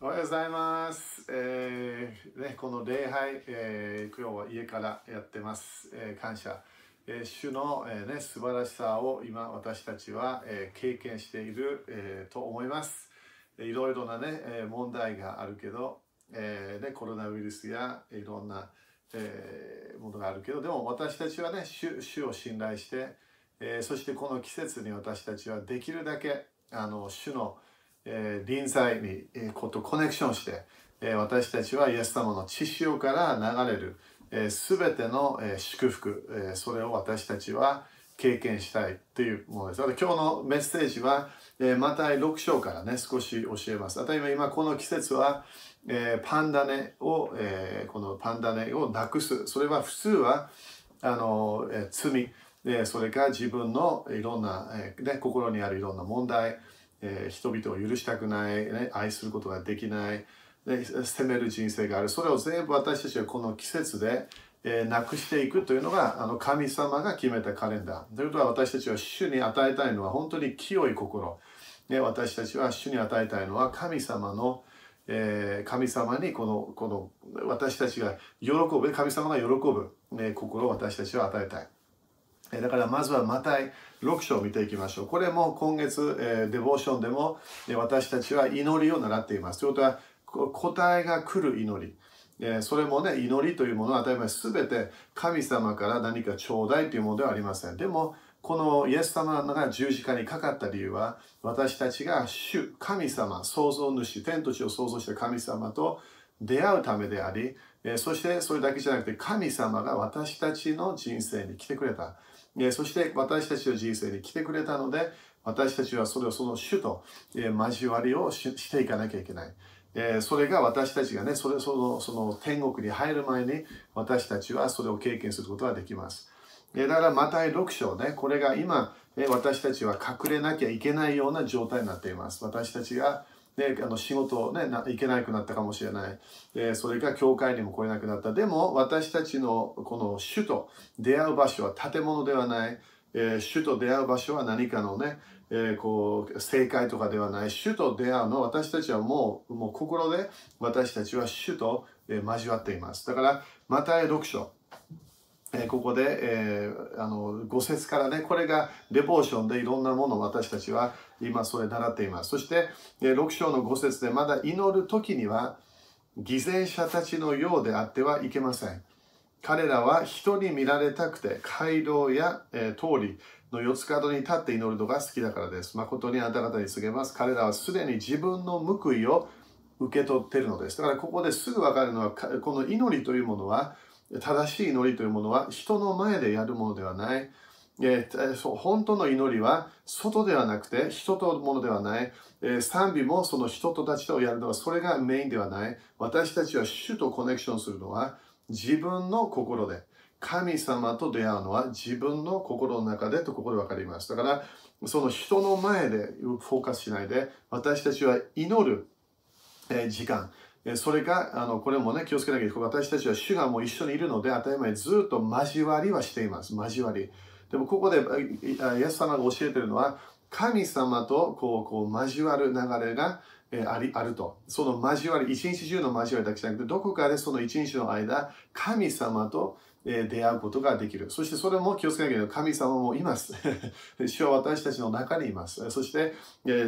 おはようございます。えーね、この礼拝、えー今日は家からやってます。えー感謝。えー主の、えーね、素晴らしさを今私たちは、えー経験している、えーと思います。えーいろいろな、ねえー問題があるけど、えーね、コロナウイルスやいろんな、えーものがあるけど、でも私たちはね、主主を信頼して、えーそしてこの季節に私たちはできるだけあの主の、え臨在に、えことコネクションして、え私たちはイエス様の血潮から流れるすべ、全ての、え祝福、えそれを私たちは経験したいというものです。から今日のメッセージは、えーマタイ6章からね、少し教えます。例えば今この季節は、えパンダネを、えこのパンダネをなくす。それは普通は、あの、え罪、えーそれから自分のいろんな、えね、心にあるいろんな問題、えー人々を許したくない、ね、愛することができない、ね、責める人生がある。それを全部私たちはこの季節で、えーなくしていくというのがあの神様が決めたカレンダー。ということは私たちは主に与えたいのは本当に清い心、ね、私たちは主に与えたいのは神様のえ神様にこのこの私たちが喜ぶ神様が喜ぶ、ね、心を私たちは与えたい。だからまずはマタイ6章を見ていきましょう。これも今月、えデボーションでも、え私たちは祈りを習っています。ということは答えが来る祈り。えそれもね、祈りというものは当たり前すべて神様から何か頂戴というものではありません。でも、このイエス様が十字架にかかった理由は、私たちが主、神様、創造主、天と地を創造した神様と出会うためであり、えそしてそれだけじゃなくて神様が私たちの人生に来てくれた。そして私たちの人生に来てくれたので、私たちはそれをその主と、交わりをしていかなきゃいけない。えそれが私たちがね、それそのその天国に入る前に私たちはそれを経験することができます。えだからマタイ6章ね、これが今、え私たちは隠れなきゃいけないような状態になっています。私たちが、ね、あの仕事をね、行けなくなったかもしれない。えそれから教会にも来れなくなった。でも私たちのこの主と出会う場所は建物ではない。えー主と出会う場所は何かのね、えーこう正解とかではない主と出会うの私たちはもうもう心で私たちは主と、えー交わっていますだからマタイ6章えーここで、えーあの5節からねこれがデボーションでいろんなものを私たちは今それ習っていますそして、6章の5節でまだ祈る時には犠牲者たちのようであってはいけません彼らは人に見られたくて街道や、え通りの四つ角に立って祈るのが好きだからです。誠にあなた方に告げます。彼らはすでに自分の報いを受け取っているのです。だからここですぐ分かるのは、この祈りというものは、正しい祈りというものは人の前でやるものではない。本当の祈りは外ではなくて人とものではない、賛美もその人とたちとやるのはそれがメインではない。私たちは主とコネクションするのは自分の心で。神様と出会うのは自分の心の中でとここで分かります。だからその人の前でフォーカスしないで私たちは祈る時間、それがあのこれもね気をつけなきゃいけない。私たちは主がもう一緒にいるので当たり前ずっと交わりはしています。交わり。でもここであイエス様が教えているのは神様とこうこう交わる流れがありあるとその交わり一日中の交わりだけじゃなくてどこかでその一日の間神様と出会うことができる。そしてそれも気をつけなきゃいけない。神様もいます。主は私たちの中にいます。そして、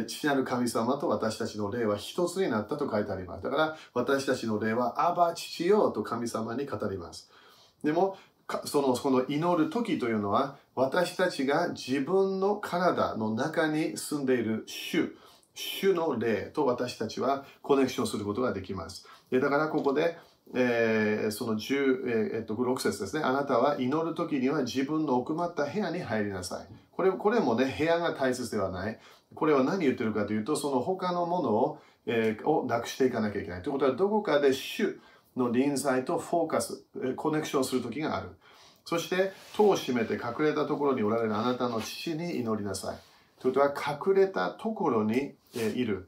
父なる神様と私たちの霊は一つになったと書いてあります。だから私たちの霊はアバ父よと神様に語ります。でも、そのその祈る時というのは私たちが自分の体の中に住んでいる主、主の霊と私たちはコネクションすることができます。だからここで、えーその10、えー、っと6節ですね。あなたは祈る時には自分の奥まった部屋に入りなさい。これこれもね、部屋が大切ではない。これは何言ってるかというと、その他のものを,、えーをなくしていかなきゃいけない。ということは、どこかで主の臨在とフォーカス、コネクションする時がある。そして、戸を閉めて隠れたところにおられるあなたの父に祈りなさい。ということは、隠れたところに、いる。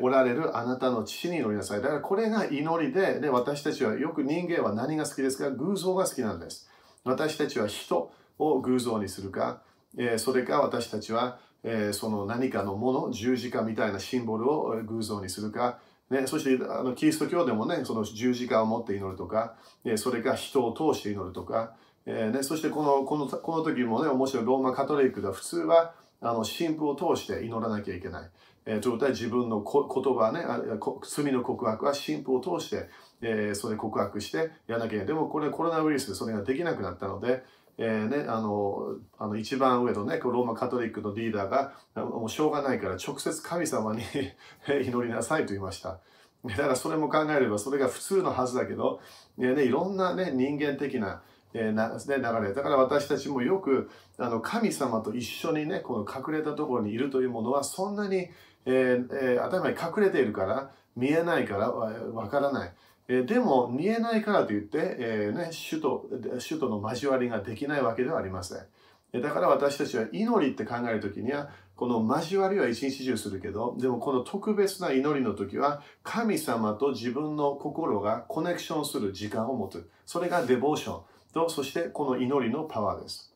おられるあなたの父に祈りなさい。だからこれが祈りで、ね、私たちはよく人間は何が好きですか？偶像が好きなんです。私たちは人を偶像にするか、えそれか私たちは、えその何かのもの、十字架みたいなシンボルを偶像にするか、ね、そしてあのキリスト教でもね、その十字架を持って祈るとか、ね、それが人を通して祈るとか、えーね、そしてこのこのこの時もね、面白いローマカトリックでは普通はあの神父を通して祈らなきゃいけない。えー、ということは自分のこ言葉ね、罪の告白は神父を通して、えー、それ告白してやらなきゃいけない。でもこれコロナウイルスでそれができなくなったので、えーね、あのあの一番上のね、ローマカトリックのリーダーが、もうしょうがないから直接神様に 祈りなさいと言いました。だからそれも考えればそれが普通のはずだけど、ね、いろんな、ね、人間的な、えー、な流れだから私たちもよくあの神様と一緒にねこの隠れたところにいるというものはそんなに、えーえー、頭に隠れているから見えないからわからない。えでも見えないからといって、えーね、首都首都の交わりができないわけではありません。だから私たちは祈りって考えるときには、この交わりは一日中するけど、でもこの特別な祈りの時は、神様と自分の心がコネクションする時間を持つ。それがデボーションと、そしてこの祈りのパワーです。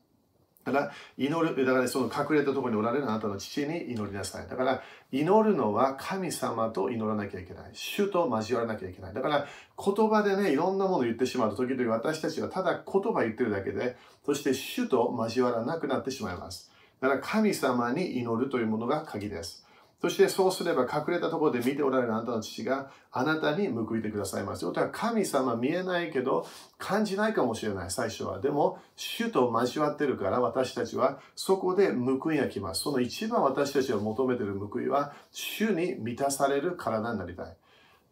だから祈る、だからその隠れたところにおられるあなたの父に祈りなさい。だから祈るのは神様と祈らなきゃいけない。主と交わらなきゃいけない。だから言葉でね、いろんなものを言ってしまうと、時々私たちはただ言葉言ってるだけで、そして主と交わらなくなってしまいます。だから神様に祈るというものが鍵です。そしてそうすれば隠れたところで見ておられるあなたの父があなたに報いてくださいます。ということは神様見えないけど感じないかもしれない最初は。でも主と交わってるから私たちはそこで報いが来ます。その一番私たちが求めている報いは主に満たされる体になりたい。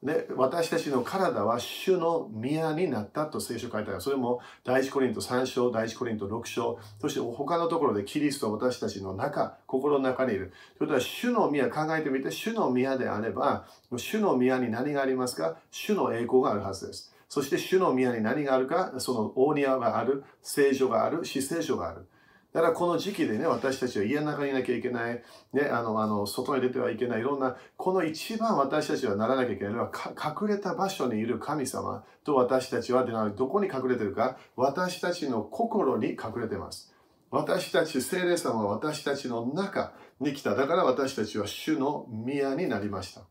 で私たちの体は主の宮になったと聖書書いてある。それも第一コリント3章、第一コリント6章、そして他のところでキリストは私たちの中、心の中にいる。ということは、主の宮、考えてみて、主の宮であれば、主の宮に何がありますか？主の栄光があるはずです。そして主の宮に何があるか、その大庭がある、聖書がある、死聖書がある。だからこの時期でね、私たちは家の中にいなきゃいけない、ね、あの、あの、外に出てはいけない、いろんな、この一番私たちはならなきゃいけないのは、隠れた場所にいる神様と私たちは、どこに隠れてるか、私たちの心に隠れてます。私たち、聖霊様は私たちの中に来た。だから私たちは主の宮になりました。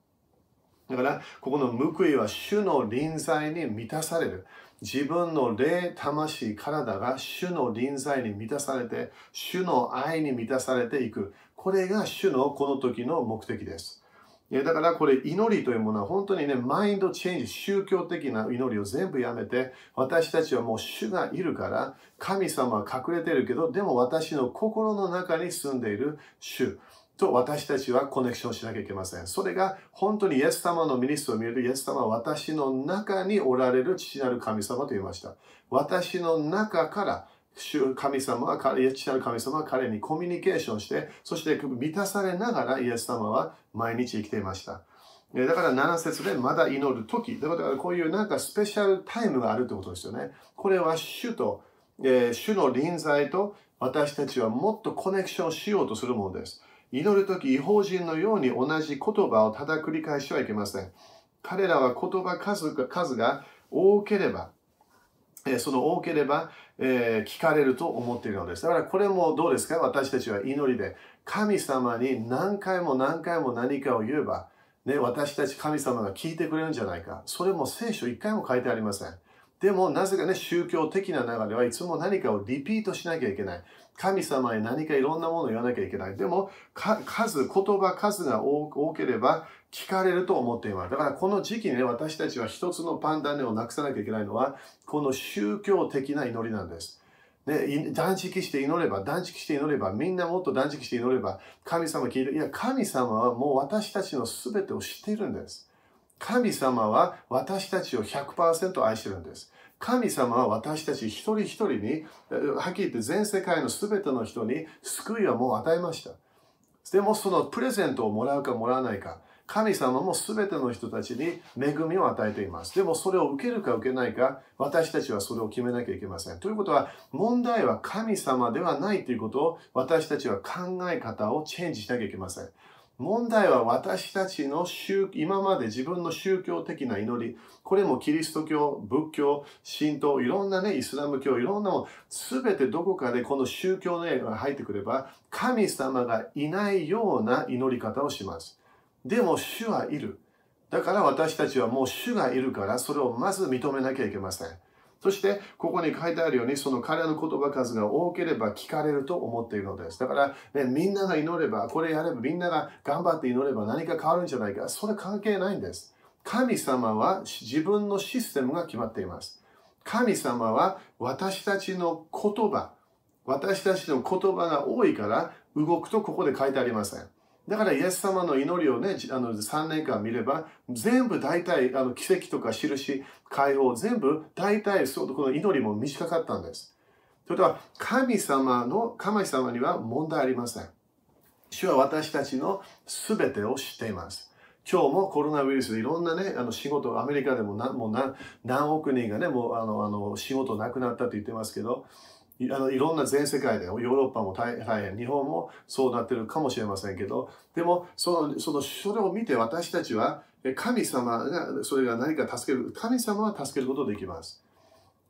だから、ここの報いは主の臨在に満たされる。自分の霊、魂、体が主の臨在に満たされて、主の愛に満たされていく。これが主のこの時の目的です。だからこれ祈りというものは本当にね、マインドチェンジ、宗教的な祈りを全部やめて、私たちはもう主がいるから、神様は隠れてるけど、でも私の心の中に住んでいる主。と私たちはコネクションしなきゃいけません。それが本当にイエス様のミニストを見ると、イエス様は私の中におられる父なる神様と言いました。私の中から神様は、父なる神様は彼にコミュニケーションして、そして満たされながらイエス様は毎日生きていました。だから7節でまだ祈る時。だからこういうなんかスペシャルタイムがあるってことですよね。これは主と、えー、主の臨在と私たちはもっとコネクションしようとするものです。祈るとき、違法人のように同じ言葉をただ繰り返してはいけません。彼らは言葉数が数が多ければ、その多ければ、えー、聞かれると思っているのです。だからこれもどうですか？私たちは祈りで神様に何回も何回も何かを言えば、ね、私たち神様が聞いてくれるんじゃないか。それも聖書一回も書いてありません。でもなぜかね、宗教的な流れはいつも何かをリピートしなきゃいけない。神様に何かいろんなものを言わなきゃいけない。でも、数、言葉数が多ければ聞かれると思っています。だからこの時期にね、私たちは一つのパンダネをなくさなきゃいけないのは、この宗教的な祈りなんです。ね、断食して祈れば、断食して祈れば、みんなもっと断食して祈れば、神様聞いて、いや、神様はもう私たちの全てを知っているんです。神様は私たちを100%愛してるんです。神様は私たち一人一人に、はっきり言って全世界の全ての人に救いはもう与えました。でもそのプレゼントをもらうかもらわないか、神様も全ての人たちに恵みを与えています。でもそれを受けるか受けないか、私たちはそれを決めなきゃいけません。ということは、問題は神様ではないということを私たちは考え方をチェンジしなきゃいけません。問題は私たちの宗今まで自分の宗教的な祈り、これもキリスト教、仏教、神道、いろんなね、イスラム教、いろんなもの、すべてどこかでこの宗教の映画が入ってくれば、神様がいないような祈り方をします。でも主はいる。だから私たちはもう主がいるからそれをまず認めなきゃいけません。そして、ここに書いてあるように、その彼の言葉数が多ければ聞かれると思っているのです。だから、ね、みんなが祈れば、これやれば、みんなが頑張って祈れば何か変わるんじゃないか。それ関係ないんです。神様は自分のシステムが決まっています。神様は私たちの言葉、私たちの言葉が多いから動くとここで書いてありません。だからイエス様の祈りをね、あの3年間見れば、全部大体あの奇跡とか印、解放、全部大体そうこの祈りも短かったんです。ということは、神様の、神様には問題ありません。主は私たちの全てを知っています。今日もコロナウイルスでいろんなね、あの仕事、アメリカでも何もう何億人がね、もうあのあの仕事なくなったと言ってますけど、あのいろんな全世界でヨーロッパも大変日本もそうなってるかもしれませんけどでもそのそのそれを見て私たちは神様がそれが何か助ける神様は助けることできます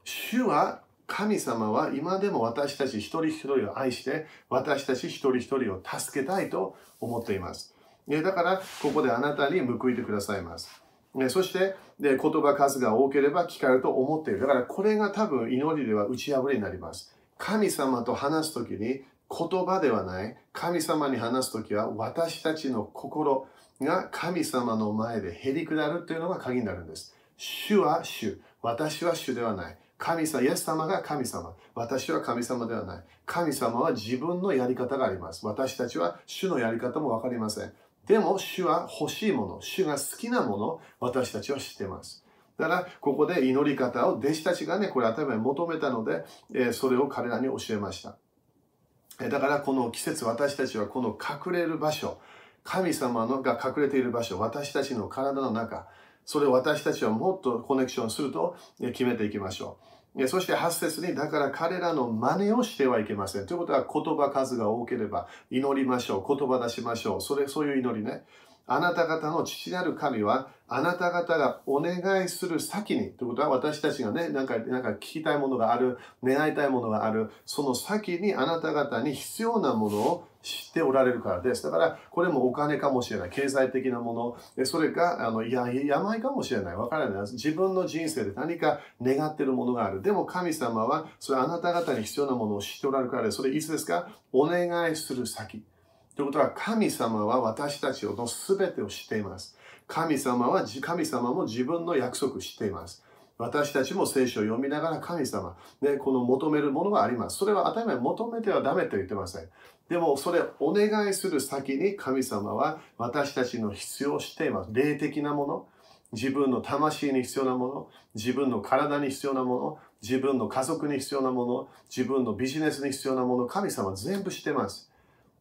主は神様は今でも私たち一人一人を愛して私たち一人一人を助けたいと思っていますだからここであなたに報いてくださいますそしてで言葉数が多ければ聞かれると思っている。だからこれが多分祈りでは打ち破りになります。神様と話すときに言葉ではない。神様に話すときは私たちの心が神様の前でへり下るというのが鍵になるんです。主は主。私は主ではない。神様、イエス様が神様。私は神様ではない。神様は自分のやり方があります。私たちは主のやり方もわかりません。でも主は欲しいもの、主が好きなもの、私たちは知っています。だから、ここで祈り方を弟子たちがね、これ頭に求めたので、えそれを彼らに教えました。えだから、この季節、私たちはこの隠れる場所、神様のが隠れている場所、私たちの体の中、それを私たちはもっとコネクションすると決めていきましょう。そして8節に、だから彼らの真似をしてはいけません。ということは言葉数が多ければ祈りましょう。言葉出しましょう。それ、そういう祈りね。あなた方の父なる神は、あなた方がお願いする先に、ということは私たちがね、なんか、なんか聞きたいものがある、願いたいものがある、その先にあなた方に必要なものを知っておられるからです。だから、これもお金かもしれない。経済的なもの。それか、あの、いや、病かもしれない。わからない。自分の人生で何か願ってるものがある。でも神様は、それあなた方に必要なものを知っておられるからです。それいつですか？お願いする先。ということは、神様は私たちの全てを知っています。神様は、神様も自分の約束を知っています。私たちも聖書を読みながら神様、ね、この求めるものがあります。それは当たり前求めてはダメと言ってません。でもそれお願いする先に神様は私たちの必要を知っています。霊的なもの、自分の魂に必要なもの、自分の体に必要なもの、自分の家族に必要なもの、自分のビジネスに必要なもの、神様全部知ってます。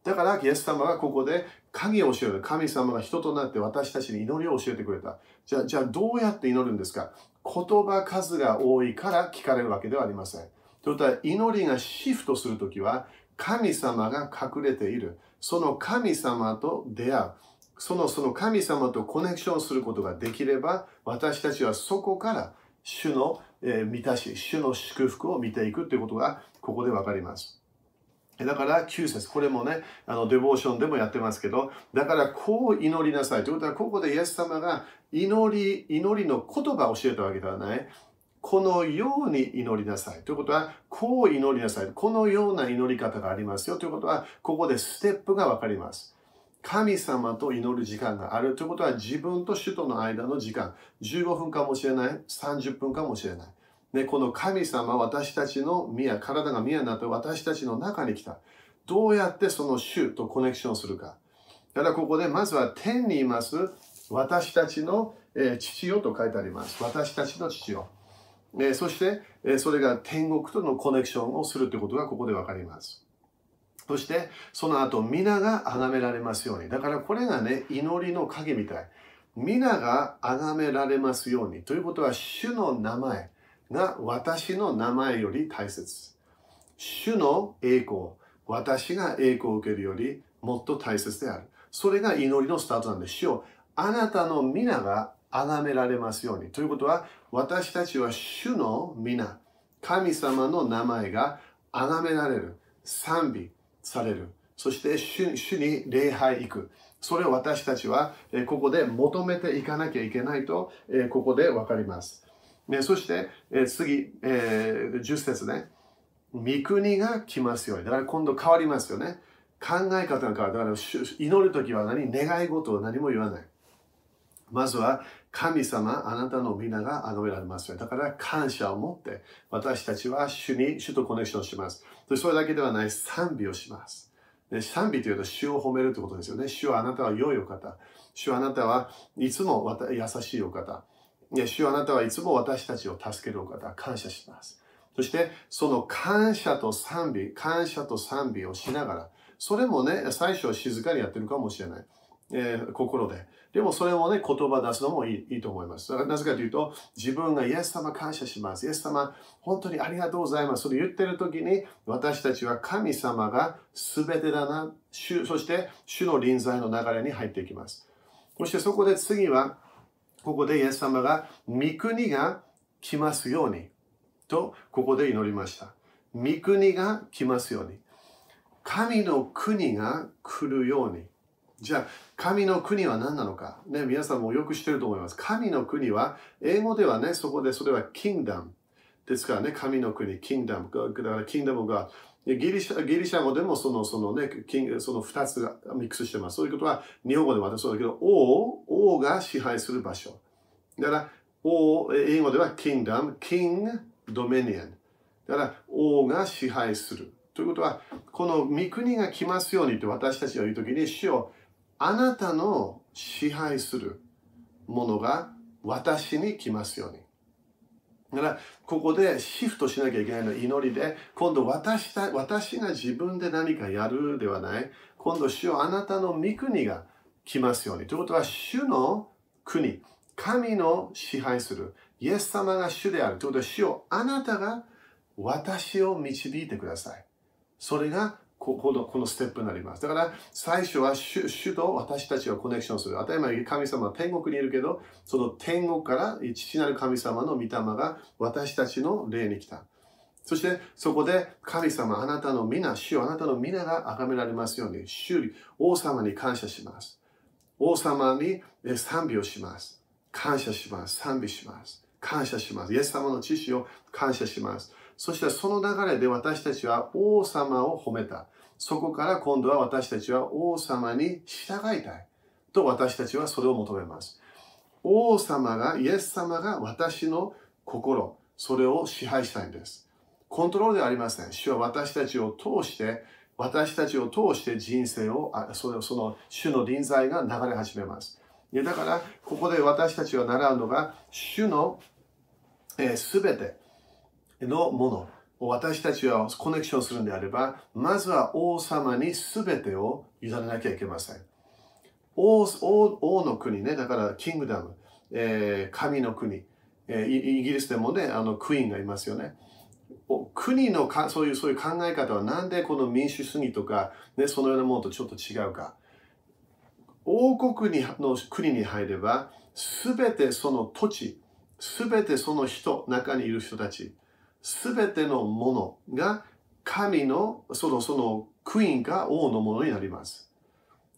だから、イエス様がここで鍵を教える。神様が人となって私たちに祈りを教えてくれた。じゃあ、じゃあどうやって祈るんですか？言葉数が多いから聞かれるわけではありません。ということは、祈りがシフトするときは、神様が隠れている。その神様と出会う。そのその神様とコネクションすることができれば、私たちはそこから主の、え満たし、主の祝福を見ていくということがここでわかります。だから9節これもね、あのデボーションでもやってますけど、だからこう祈りなさい。ということは、ここでイエス様が祈り、祈りの言葉を教えたわけではない。このように祈りなさい。ということは、こう祈りなさい。このような祈り方がありますよ。ということは、ここでステップがわかります。神様と祈る時間があるということは、自分と主との間の時間、15分かもしれない、30分かもしれない。ね、この神様、私たちの宮、体が宮になって私たちの中に来た。どうやってその主とコネクションするか。だからここでまずは天にいます私たちの、え父よと書いてあります。私たちの父よ。えそして、えそれが天国とのコネクションをするということがここでわかります。そして、その後、皆が崇められますように。だからこれがね、祈りの影みたい。皆が崇められますように。ということは、主の名前。が私の名前より大切。主の栄光、私が栄光を受けるよりもっと大切である。それが祈りのスタートなんです。主よあなたの皆が崇められますように。ということは、私たちは主の皆、神様の名前が崇められる、賛美される。そして主主に礼拝行く。それを私たちはここで求めていかなきゃいけないとここで分かります。ね、そしてえ次、えー、10節ね。御国が来ますように。だから今度変わりますよね。考え方が変わる。だから祈るときは何？願い事を何も言わない。まずは神様、あなたの皆が崇められますよ。だから感謝を持って私たちは主に主とコネクションします。それだけではない賛美をします。で賛美というと主を褒めるということですよね。主はあなたは良いお方。主はあなたはいつも優しいお方。主はあなたはいつも私たちを助けるお方。感謝します。そしてその感謝と賛美、感謝と賛美をしながら、それもね、最初は静かにやってるかもしれない。えー、心で。でもそれもね、言葉出すのもいいいいと思います。なぜかというと、自分がイエス様感謝します。イエス様、本当にありがとうございます。それ言ってる時に、私たちは神様が全てだな、主そして主の臨在の流れに入っていきます。そしてそこで次は、ここでイエス様が、御国が来ますように、と、ここで祈りました。御国が来ますように。神の国が来るように。じゃあ、神の国は何なのか。ね、皆さんもよく知ってると思います。神の国は、英語ではね、そこでそれは kingdom ですからね、神の国、kingdom。だから kingdom が、ギリシャギリシャ語でもそのそのね、その2つがミックスしてます。そういうことは、日本語でもそうだけど、王、王が支配する場所。だから、王、英語では kingdom、king、dominion。だから、王が支配する。ということは、この御国が来ますようにと私たちが言うときに、主よあなたの支配するものが私に来ますように。だから、ここでシフトしなきゃいけないのは祈りで、今度私た私が自分で何かやるではない。今度、主よあなたの御国が来ますように。ということは、主の国、神の支配する、イエス様が主である。ということは、主よあなたが私を導いてください。それがこのこのステップになります。だから最初は主主と私たちがコネクションする。当たり前に神様は天国にいるけど、その天国から父なる神様の御霊が私たちの霊に来た。そしてそこで神様、あなたの皆、主あなたの皆が崇められますように、主、王様に感謝します。王様に賛美をします。感謝します。賛美します。感謝します。イエス様の知識を感謝します。そしてその流れで私たちは王様を褒めた。そこから今度は私たちは王様に従いたい。と私たちはそれを求めます。王様が、イエス様が私の心、それを支配したいんです。コントロールではありません。主は私たちを通して、私たちを通して人生を、そのその主の臨在が流れ始めます。だから、ここで私たちが習うのが、主のすべ、えー、てのもの私たちはコネクションするんであれば、まずは王様に全てを委ねなきゃいけません。王王の国ね、だからキングダム、えー、神の国、えー、イギリスでもね、あのクイーンがいますよね。国のかそういうそういう考え方はなんでこの民主主義とか、ね、そのようなものとちょっと違うか。王国にの国に入れば、すべてその土地、すべてその人、中にいる人たち、すべてのものが神のそのそのクイーンが王のものになります。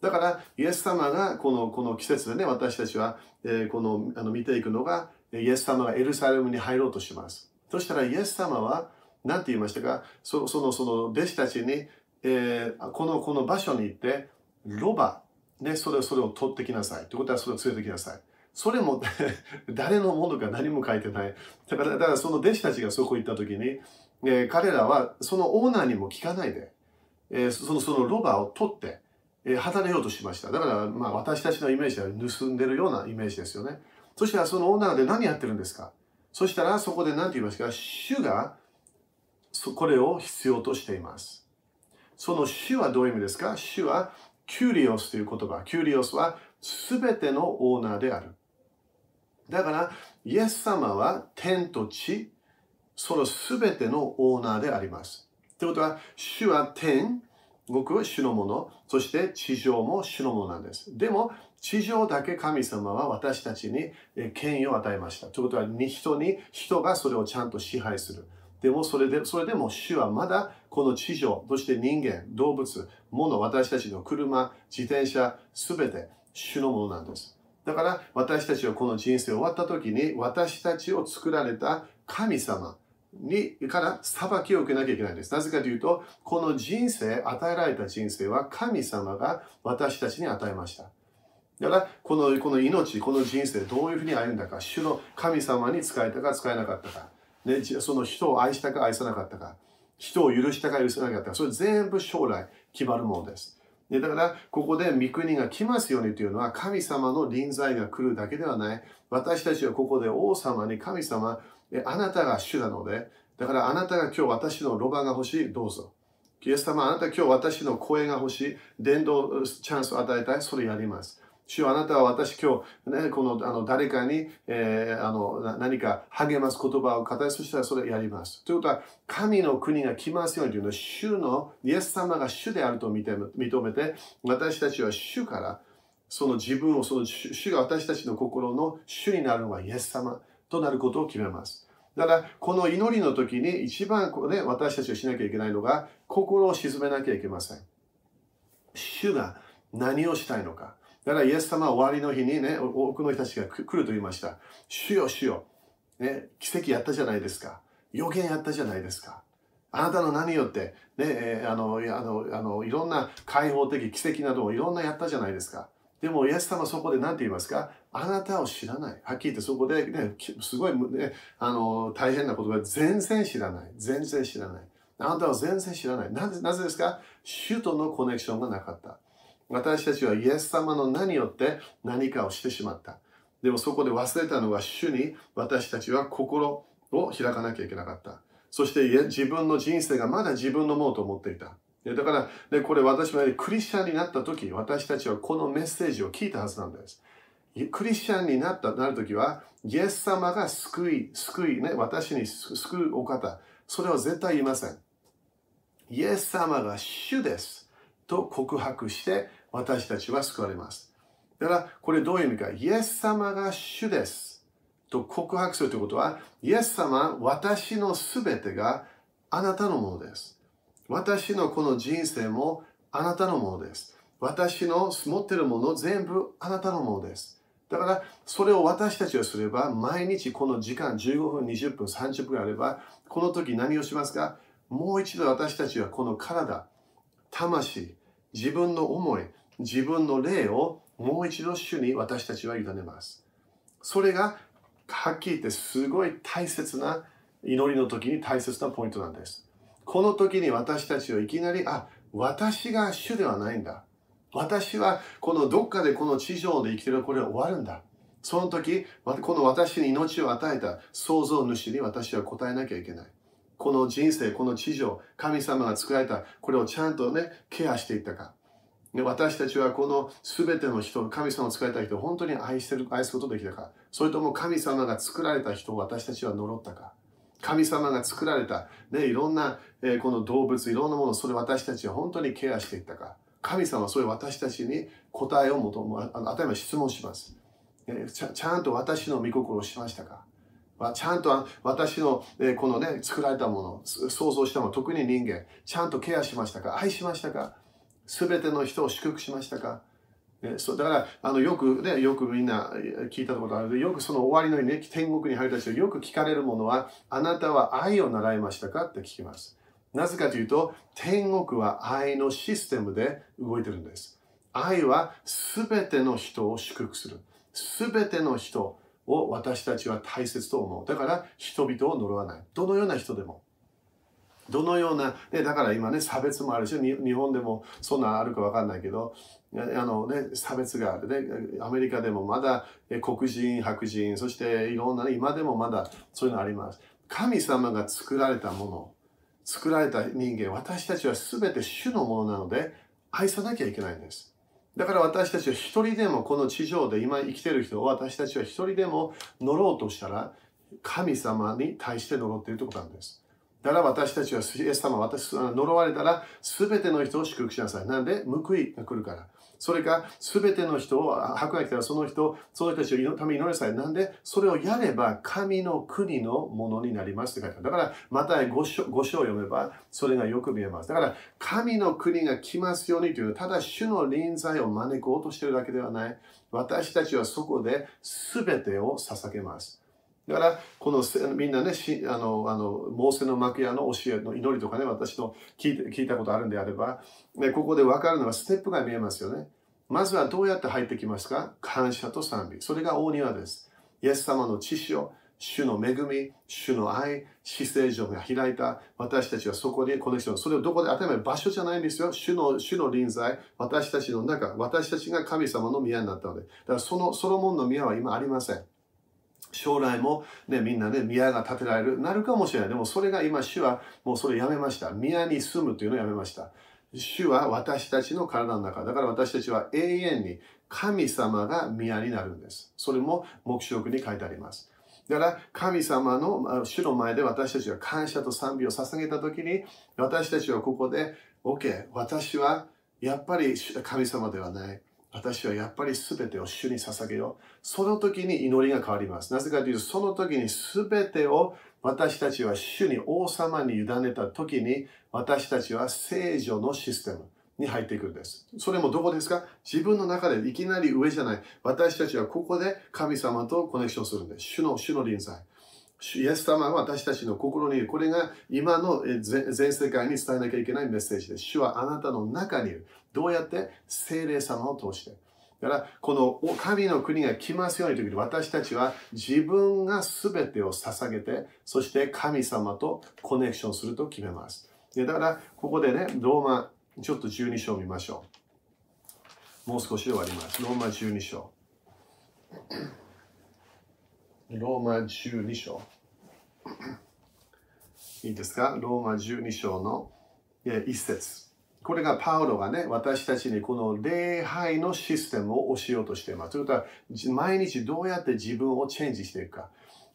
だから、イエス様がこのこの季節でね、私たちは、えー、このあの見ていくのが、イエス様がエルサレムに入ろうとします。そしたら、イエス様は、何て言いましたか、そそのその弟子たちに、えー、このこの場所に行って、ロバ、ね、それそれを取ってきなさい。ということは、それを連れてきなさい。それも 誰のものか何も書いてない。だから、だからその弟子たちがそこ行った時に、えー、彼らはそのオーナーにも聞かないで、えー、そのそのロバを取って、えー、働ようとしました。だから、まあ私たちのイメージは盗んでるようなイメージですよね。そしたらそのオーナーで何やってるんですか？そしたらそこで何て言いますか？主がこれを必要としています。その主はどういう意味ですか？主はキュリオスという言葉。キュリオスは全てのオーナーである。だから、イエス様は天と地、そのすべてのオーナーであります。ということは、主は天、僕は主のもの、そして地上も主のものなんです。でも、地上だけ神様は私たちに権威を与えました。ということは、人に、人がそれをちゃんと支配する。でもそれでそれでも主はまだこの地上、そして人間、動物、物、私たちの車、自転車、すべて主のものなんです。だから私たちはこの人生終わった時に私たちを作られた神様にから裁きを受けなきゃいけないんです。なぜかというと、この人生、与えられた人生は神様が私たちに与えました。だから、このこの命、この人生、どういうふうに歩んだか、主の神様に使えたか、使えなかったか、ね、その人を愛したか、愛さなかったか、人を許したか、許さなかったか、それ全部将来決まるものです。ねだから、ここで御国が来ますようにというのは、神様の臨在が来るだけではない。私たちはここで王様に神様、あなたが主なので、だからあなたが今日私のロバが欲しい、どうぞ。イエス様、あなた今日私の声が欲しい、伝道チャンスを与えたい、それやります。主よあなたは私今日、ね、このあの誰かに、えー、あの何か励ます言葉を語り、そしたらそれをやります。ということは、神の国が来ますようにというのは、主のイエス様が主であると認めて、私たちは主からその自分を、その主が私たちの心の主になるのはイエス様となることを決めます。だから、この祈りの時に一番、ね、私たちがしなきゃいけないのが、心を沈めなきゃいけません。主が何をしたいのか。だからイエス様は終わりの日にね、多くの人たちが来ると言いました。主よ主よ、ね、奇跡やったじゃないですか。予言やったじゃないですか。あなたの何よって、ね、えー、あの、あの、あの、いろんな開放的奇跡などをいろんなやったじゃないですか。でも、イエス様そこで何て言いますか？あなたを知らない。はっきり言ってそこでね、すごい、ね、あの、大変なことが全然知らない。全然知らない。あなたは全然知らない。なぜなぜですか？主とのコネクションがなかった。私たちはイエス様の名によって何かをしてしまった。でもそこで忘れたのは主に私たちは心を開かなきゃいけなかった。そして自分の人生がまだ自分のものと思っていた。だから、ね、これ私もクリスチャンになった時、私たちはこのメッセージを聞いたはずなんです。クリスチャンになったなる時は、イエス様が救い、救い、ね、私に救うお方、それは絶対言いません。イエス様が主です。と告白して私たちは救われます。だから、これどういう意味か。イエス様が主です。と告白するということは、イエス様、私のすべてがあなたのものです。私のこの人生もあなたのものです。私の持っているもの全部あなたのものです。だから、それを私たちがすれば、毎日この時間15分、20分、30分あれば、この時何をしますか？もう一度私たちはこの体、魂、自分の思い、自分の霊をもう一度主に私たちは委ねます。それがはっきり言ってすごい大切な祈りの時に大切なポイントなんです。この時に私たちはいきなり、あ、私が主ではないんだ。私はこのどっかでこの地上で生きてるこれは終わるんだ。その時、この私に命を与えた創造主に私は答えなきゃいけない。この人生、この地上、神様が作られた、これをちゃんとね、ケアしていったか。私たちはこの全ての人、神様を作られた人を本当に愛してる、愛すことできたか。それとも神様が作られた人を私たちは呪ったか。神様が作られた、ね、いろんな、えー、この動物、いろんなもの、それ私たちは本当にケアしていったか。神様はそれ私たちに答えを求め、あの、頭質問します。ちゃちゃんと私の御心をしましたかちゃんと私の、えこのね、作られたもの、想像したもの、特に人間、ちゃんとケアしましたか？愛しましたか？すべての人を祝福しましたか？そうだからあのよくねよくみんな聞いたことある。よくその終わりのね天国に入った人よく聞かれるものはあなたは愛を習いましたか？って聞きます。なぜかというと天国は愛のシステムで動いてるんです。愛はすべての人を祝福する。すべての人を私たちは大切と思うだから人々を呪わないどのような人でもどのような、ね、だから今ね、差別もあるし、日本でもそんなあるかわかんないけど、あのね、差別があるね。アメリカでもまだ黒人、白人、そしていろんな、ね、今でもまだそういうのあります。神様が作られたもの、作られた人間、私たちは全て主のものなので、愛さなきゃいけないんです。だから私たちは一人でもこの地上で今生きてる人を私たちは一人でも乗ろうとしたら神様に対して呪っているということなんです。だから私たちはイエス様、私、呪われたら全ての人を祝福しなさい。なんで報いが来るから。それが全ての人を、迫害来たらその人、その人たちのために祈りさえ。なんで、それをやれば神の国のものになりますって書いてある。だから、また5章 ,5 章を読めば、それがよく見えます。だから、神の国が来ますようにという、ただ主の臨在を招こうとしているだけではない。私たちはそこで全てを捧げます。だから、このみんなね、あの、あの、モーセの幕屋の教えの祈りとかね、私の聞い聞いたことあるんであれば、ね、ここで分かるのはステップが見えますよね。まずはどうやって入ってきますか？感謝と賛美。それが大庭です。イエス様の知識を、主の恵み、主の愛、死聖所が開いた。私たちはそこにコネクション。それをどこで当たり前場所じゃないんですよ。主の主の臨在、私たちの中、私たちが神様の宮になったので。だからそのソロモンの宮は今ありません。将来も、ね、みんなね、宮が建てられる、なるかもしれない。でもそれが今、主はもうそれやめました。宮に住むというのをやめました。主は私たちの体の中。だから私たちは永遠に神様が宮になるんです。それも目視録に書いてあります。だから神様の主の前で私たちが感謝と賛美を捧げたときに私たちはここで OK 私はやっぱり神様ではない私はやっぱり全てを主に捧げよう。その時に祈りが変わります。なぜかというと、その時に全てを私たちは主に王様に委ねた時に、私たちは聖女のシステムに入っていくんです。それもどこですか？自分の中でいきなり上じゃない。私たちはここで神様とコネクションするんです。主の、主の臨在。イエス様は私たちの心にいる。これが今の全世界に伝えなきゃいけないメッセージです。主はあなたの中にいる。どうやって？精霊様を通して。だから、この神の国が来ますようにという時に私たちは自分が全てを捧げて、そして神様とコネクションすると決めます。でだから、ここでね、ローマ、ちょっと12章を見ましょう。もう少しで終わります。ローマ12章。ローマ12章。いいですか？ローマ12章の一節。これがパウロがね、私たちにこの礼拝のシステムを教えようとしています。ということは、毎日どうやって自分をチェンジしていくか。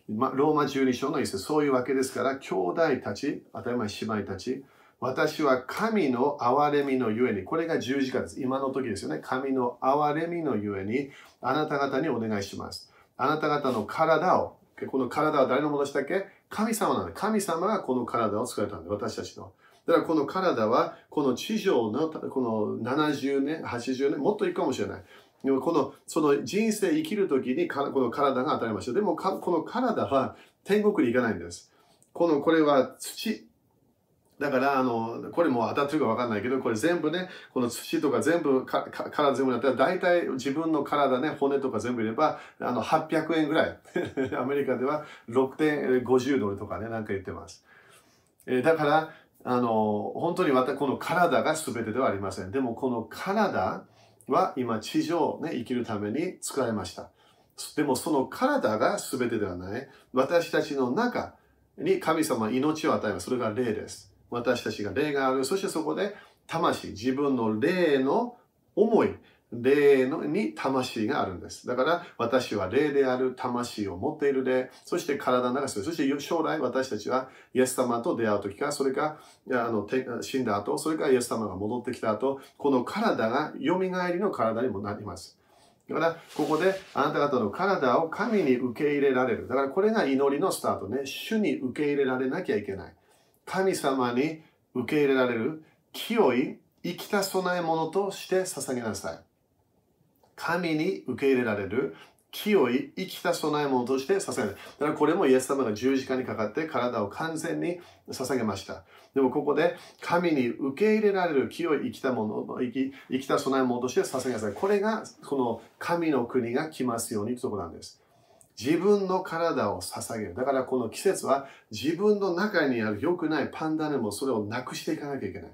ま、ローマ12章の一節、そういうわけですから、兄弟たち、当たり前姉妹たち、私は神の憐れみのゆえに、これが十字架です。今の時ですよね。神の憐れみのゆえに、あなた方にお願いします。あなた方の体を、この体は誰のものでしたっけ？神様なんで、神様がこの体を作られたんで、私たちの。だからこの体は、この地上のこの70年、80年、もっといいかもしれない。でもこのその人生生きるときにこの体が当たりました。でもこの体は天国に行かないんです。このこれは土、だから、あの、これも当たってるか分かんないけど、これ全部ね、この土とか全部か、か体全部だったら、大体自分の体ね、骨とか全部いれば、あの、800円ぐらい。アメリカでは6.50ドルとかね、なんか言ってます。えー、だから、あの、本当にまたこの体が全てではありません。でも、この体は今、地上ね、生きるために作られました。でも、その体が全てではない。私たちの中に神様は命を与えます。それが霊です。私たちが霊がある。そしてそこで魂、自分の霊の思い、霊のに魂があるんです。だから私は霊である魂を持っている霊、そして体の中す。そして将来私たちはイエス様と出会う時か、それかあの死んだ後、それからイエス様が戻ってきた後、この体が蘇りの体にもなります。だから、ここであなた方の体を神に受け入れられる。だから、これが祈りのスタートね。主に受け入れられなきゃいけない。神様に受け入れられる清い生きた供え物として捧げなさい。神に受け入れられる清い生きた供え物として捧げる。だからこれもイエス様が十字架にかかって体を完全に捧げました。でもここで神に受け入れられる清い生きたもの、生き生きた供え物として捧げなさい。これがこの神の国が来ますようにというところなんです。自分の体を捧げる。だからこの季節は自分の中にある良くないパンダネもそれをなくしていかなきゃいけない。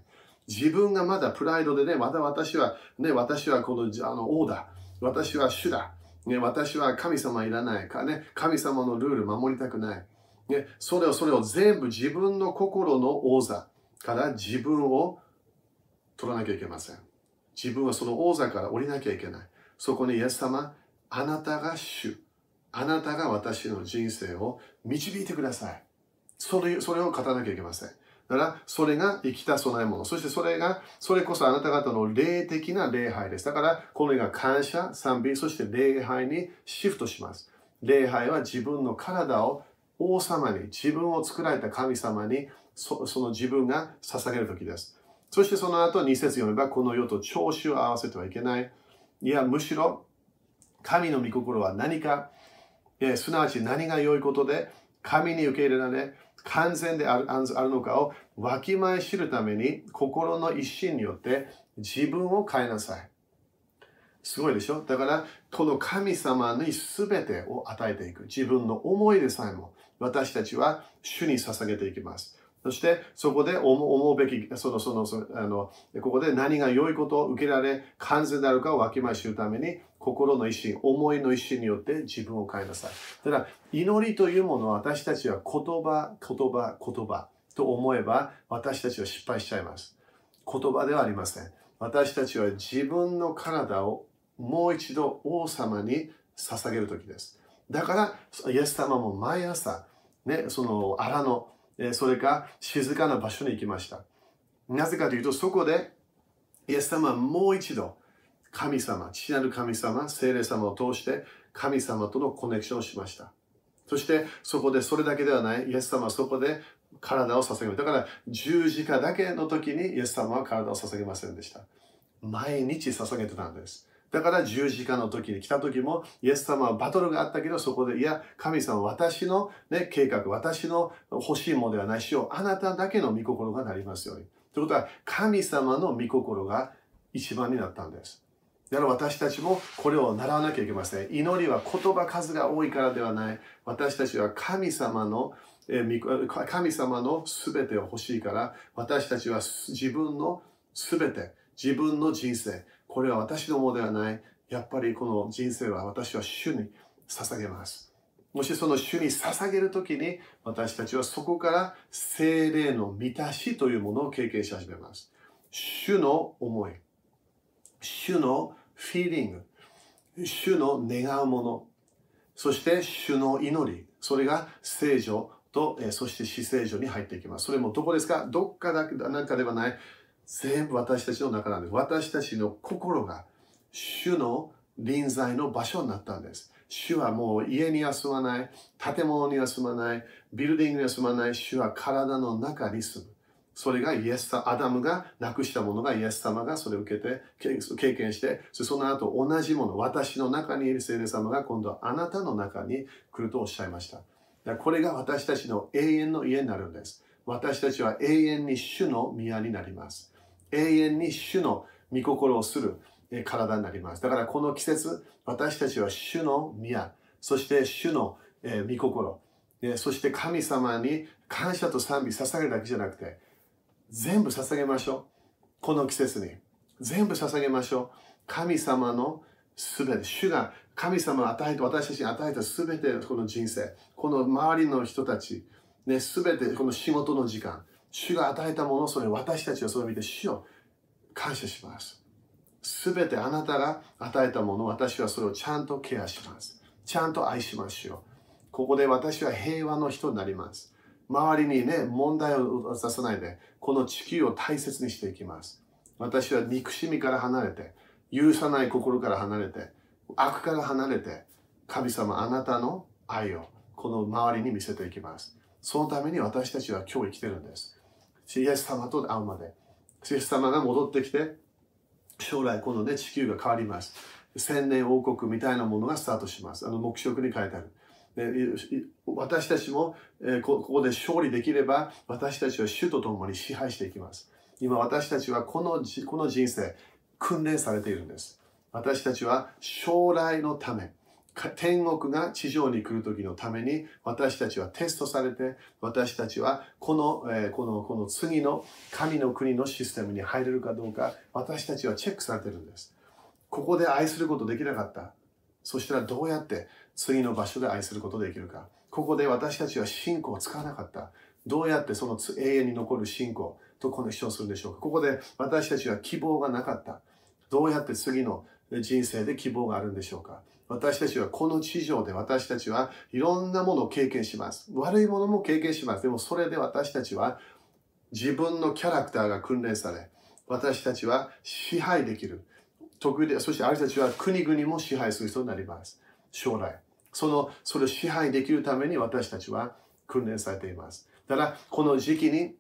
自分がまだプライドでね、まだ私は、ね、私はこのあの王だ。私は主だ。ね、私は神様いらないか、ね。神様のルール守りたくない。ね、それを、それを全部自分の心の王座から自分を取らなきゃいけません。自分はその王座から降りなきゃいけない。そこにイエス様、あなたが主。あなたが私の人生を導いてください。それそれを語らなきゃいけません。だからそれが生きた供え物。そしてそれが、それこそあなた方の霊的な礼拝です。だからこれが感謝、賛美、そして礼拝にシフトします。礼拝は自分の体を王様に、自分を作られた神様にその自分が捧げる時です。そしてその後2節読めばこの世と調子を合わせてはいけない。いや、むしろ神の御心は何か、すなわち何が良いことで神に受け入れられ、完全であるあるのかをわきまえ知るために心の一心によって自分を変えなさい。すごいでしょ？だからこの神様に全てを与えていく。自分の思いでさえも私たちは主に捧げていきます。そしてそこで思うべき、そのそのそのあのここで何が良いことを受けられ、完全であるかをわきまえ知るために心の一心、思いの一心によって自分を変えなさい。ただ、祈りというものは私たちは言葉、言葉、言葉と思えば私たちは失敗しちゃいます。言葉ではありません。私たちは自分の体をもう一度王様に捧げる時です。だから、イエス様も毎朝、ね、その荒野、それか静かな場所に行きました。なぜかというと、そこでイエス様はもう一度神様、父なる神様、聖霊様を通して神様とのコネクションをしました。そしてそこでそれだけではない、イエス様はそこで体を捧げます。だから十字架だけの時にイエス様は体を捧げませんでした。毎日捧げてたんです。だから十字架の時に来た時も、イエス様はバトルがあったけど、そこで、いや、神様、私の、ね、計画、私の欲しいものではないしよう、あなただけの御心がなりますように。ということは、神様の御心が一番になったんです。だから私たちもこれを習わなきゃいけません。祈りは言葉数が多いからではない。私たちは神様の神様の全てを欲しいから、私たちは自分の全て、自分の人生、これは私のものではない。やっぱりこの人生は私は主に捧げます。もしその主に捧げるときに、私たちはそこから精霊の満たしというものを経験し始めます。主の思い、主のフィーリング、主の願うもの、そして主の祈り、それが聖女と、えそして死聖女に入っていきます。それもどこですか？どっかだけなんかではない。全部私たちの中なんです。私たちの心が主の臨在の場所になったんです。主はもう家に休まない、建物に休まない、ビルディングに休まない、主は体の中に住む。それがイエス様、アダムがなくしたものがイエス様がそれを受けて、経験して、その後同じもの、私の中にいる聖霊様が今度はあなたの中に来るとおっしゃいました。これが私たちの永遠の家になるんです。私たちは永遠に主の宮になります。永遠に主の御心をする体になります。だからこの季節、私たちは主の宮、そして主の御心、そして神様に感謝と賛美捧げるだけじゃなくて、全部捧げましょう。この季節に。全部捧げましょう。神様のすべて、主が神様を与えて、私たちに与えたすべてこの人生、この周りの人たち、ね、すべてこの仕事の時間、主が与えたもの、それ私たちはそれを見て、主を感謝します。すべてあなたが与えたもの、私はそれをちゃんとケアします。ちゃんと愛しますよ。ここで私は平和の人になります。周りにね、問題を出さないで、この地球を大切にしていきます。私は憎しみから離れて、許さない心から離れて、悪から離れて、神様あなたの愛をこの周りに見せていきます。そのために私たちは今日生きてるんです。イエス様と会うまで。イエス様が戻ってきて、将来このね、地球が変わります。千年王国みたいなものがスタートします。あの、黙示録に書いてある。私たちもここで勝利できれば私たちは主と共に支配していきます。今私たちはこのこの人生訓練されているんです。私たちは将来のため、天国が地上に来る時のために私たちはテストされて私たちはこの,、えこのこの次の神の国のシステムに入れるかどうか私たちはチェックされてるんです。ここで愛することできなかった。そしたらどうやって次の場所で愛することができるか。ここで私たちは信仰を使わなかった。どうやってその永遠に残る信仰とコネクションするんでしょうか。ここで私たちは希望がなかった。どうやって次の人生で希望があるんでしょうか。私たちはこの地上で私たちはいろんなものを経験します。悪いものも経験します。でもそれで私たちは自分のキャラクターが訓練され、私たちは支配できる。得意で、そしてある人たちは国々も支配する人になります。将来。その、それを支配できるために私たちは訓練されています。だから、この時期に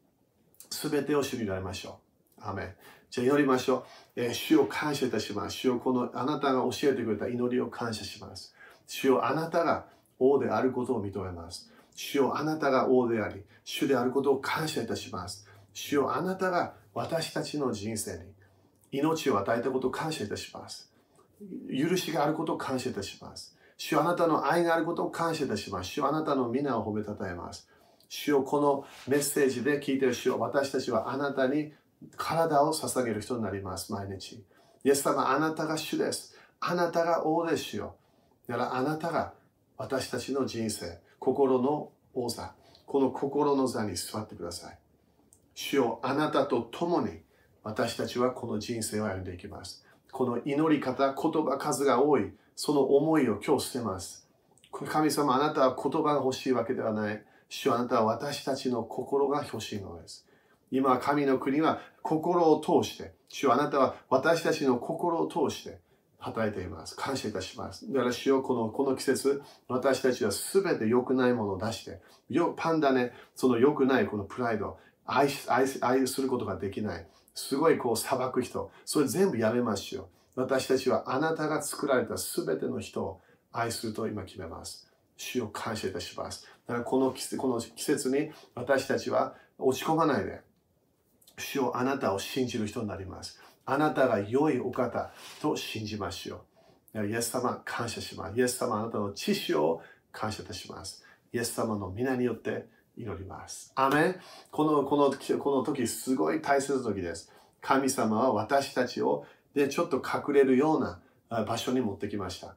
全てを主になりましょう。アメ。じゃあ祈りましょう。えー、主を感謝いたします。主をこのあなたが教えてくれた祈りを感謝します。主をあなたが王であることを認めます。主をあなたが王であり、主であることを感謝いたします。主をあなたが私たちの人生に命を与えたことを感謝いたします。許しがあることを感謝いたします。主あなたの愛があることを感謝いたします。主あなたの皆を褒めたたえます。主をこのメッセージで聞いている主を私たちはあなたに体を捧げる人になります、毎日。イエス様、あなたが主です。あなたが王ですよ。だからあなたが私たちの人生、心の王座、この心の座に座ってください。主よあなたと共に私たちはこの人生を歩んでいきます。この祈り方、言葉数が多い、その思いを今日捨てます。神様、あなたは言葉が欲しいわけではない。主はあなたは私たちの心が欲しいのです。今、神の国は心を通して、主はあなたは私たちの心を通して働いています。感謝いたします。だから主よこのこの季節、私たちは全て良くないものを出して、よパンダね、その良くないこのプライド、愛愛愛することができない。すごいこう裁く人。それ全部やめましょう。私たちはあなたが作られた全ての人を愛すると今決めます。主を感謝いたします。だからこの季この季節に私たちは落ち込まないで、主をあなたを信じる人になります。あなたが良いお方と信じましょう。イエス様、感謝します。イエス様、あなたの知識を感謝いたします。イエス様の皆によって祈ります。アメンこのこのこの時、すごい大切な時です。神様は私たちをでちょっと隠れるような場所に持ってきました。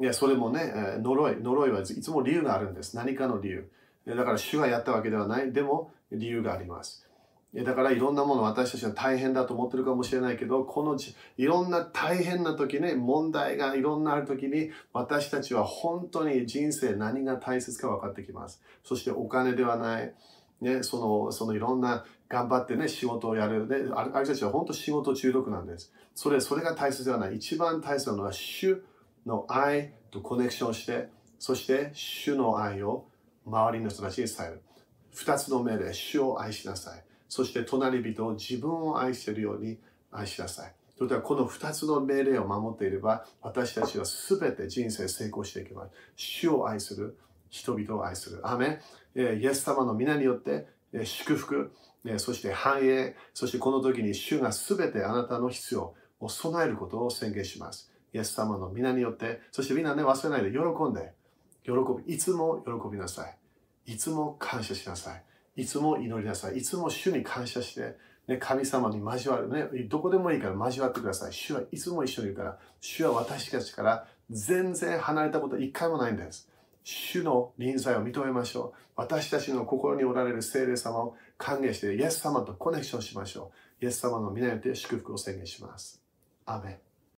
いやそれもね、呪い、呪いはいつも理由があるんです。何かの理由。だから主がやったわけではない。でも理由があります。だからいろんなもの私たちは大変だと思ってるかもしれないけど、このいろんな大変な時ね、問題がいろんなある時に、私たちは本当に人生何が大切か分かってきます。そしてお金ではない、ね、その、そのいろんな頑張ってね、仕事をやる。ね、ある人たちは本当仕事中毒なんです。それ、それが大切ではない。一番大切なのは、主の愛とコネクションして、そして主の愛を周りの人たちに伝える。二つの目で主を愛しなさい。そして隣人を自分を愛しているように愛しなさい。ということはこの2つの命令を守っていれば私たちは全て人生成功していきます。主を愛する、人々を愛する。アメイエス様の皆によって祝福、そして繁栄、そしてこの時に主が全てあなたの必要を備えることを宣言します。イエス様の皆によって、そしてみんなね、忘れないで喜んで、喜び、いつも喜びなさい。いつも感謝しなさい。いつも祈りなさい。いつも主に感謝して、ね、神様に交わる。ね、どこでもいいから交わってください。主はいつも一緒にいるから、主は私たちから全然離れたこと一回もないんです。主の臨在を認めましょう。私たちの心におられる聖霊様を歓迎して、イエス様とコネクションしましょう。イエス様の皆によって祝福を宣言します。アメン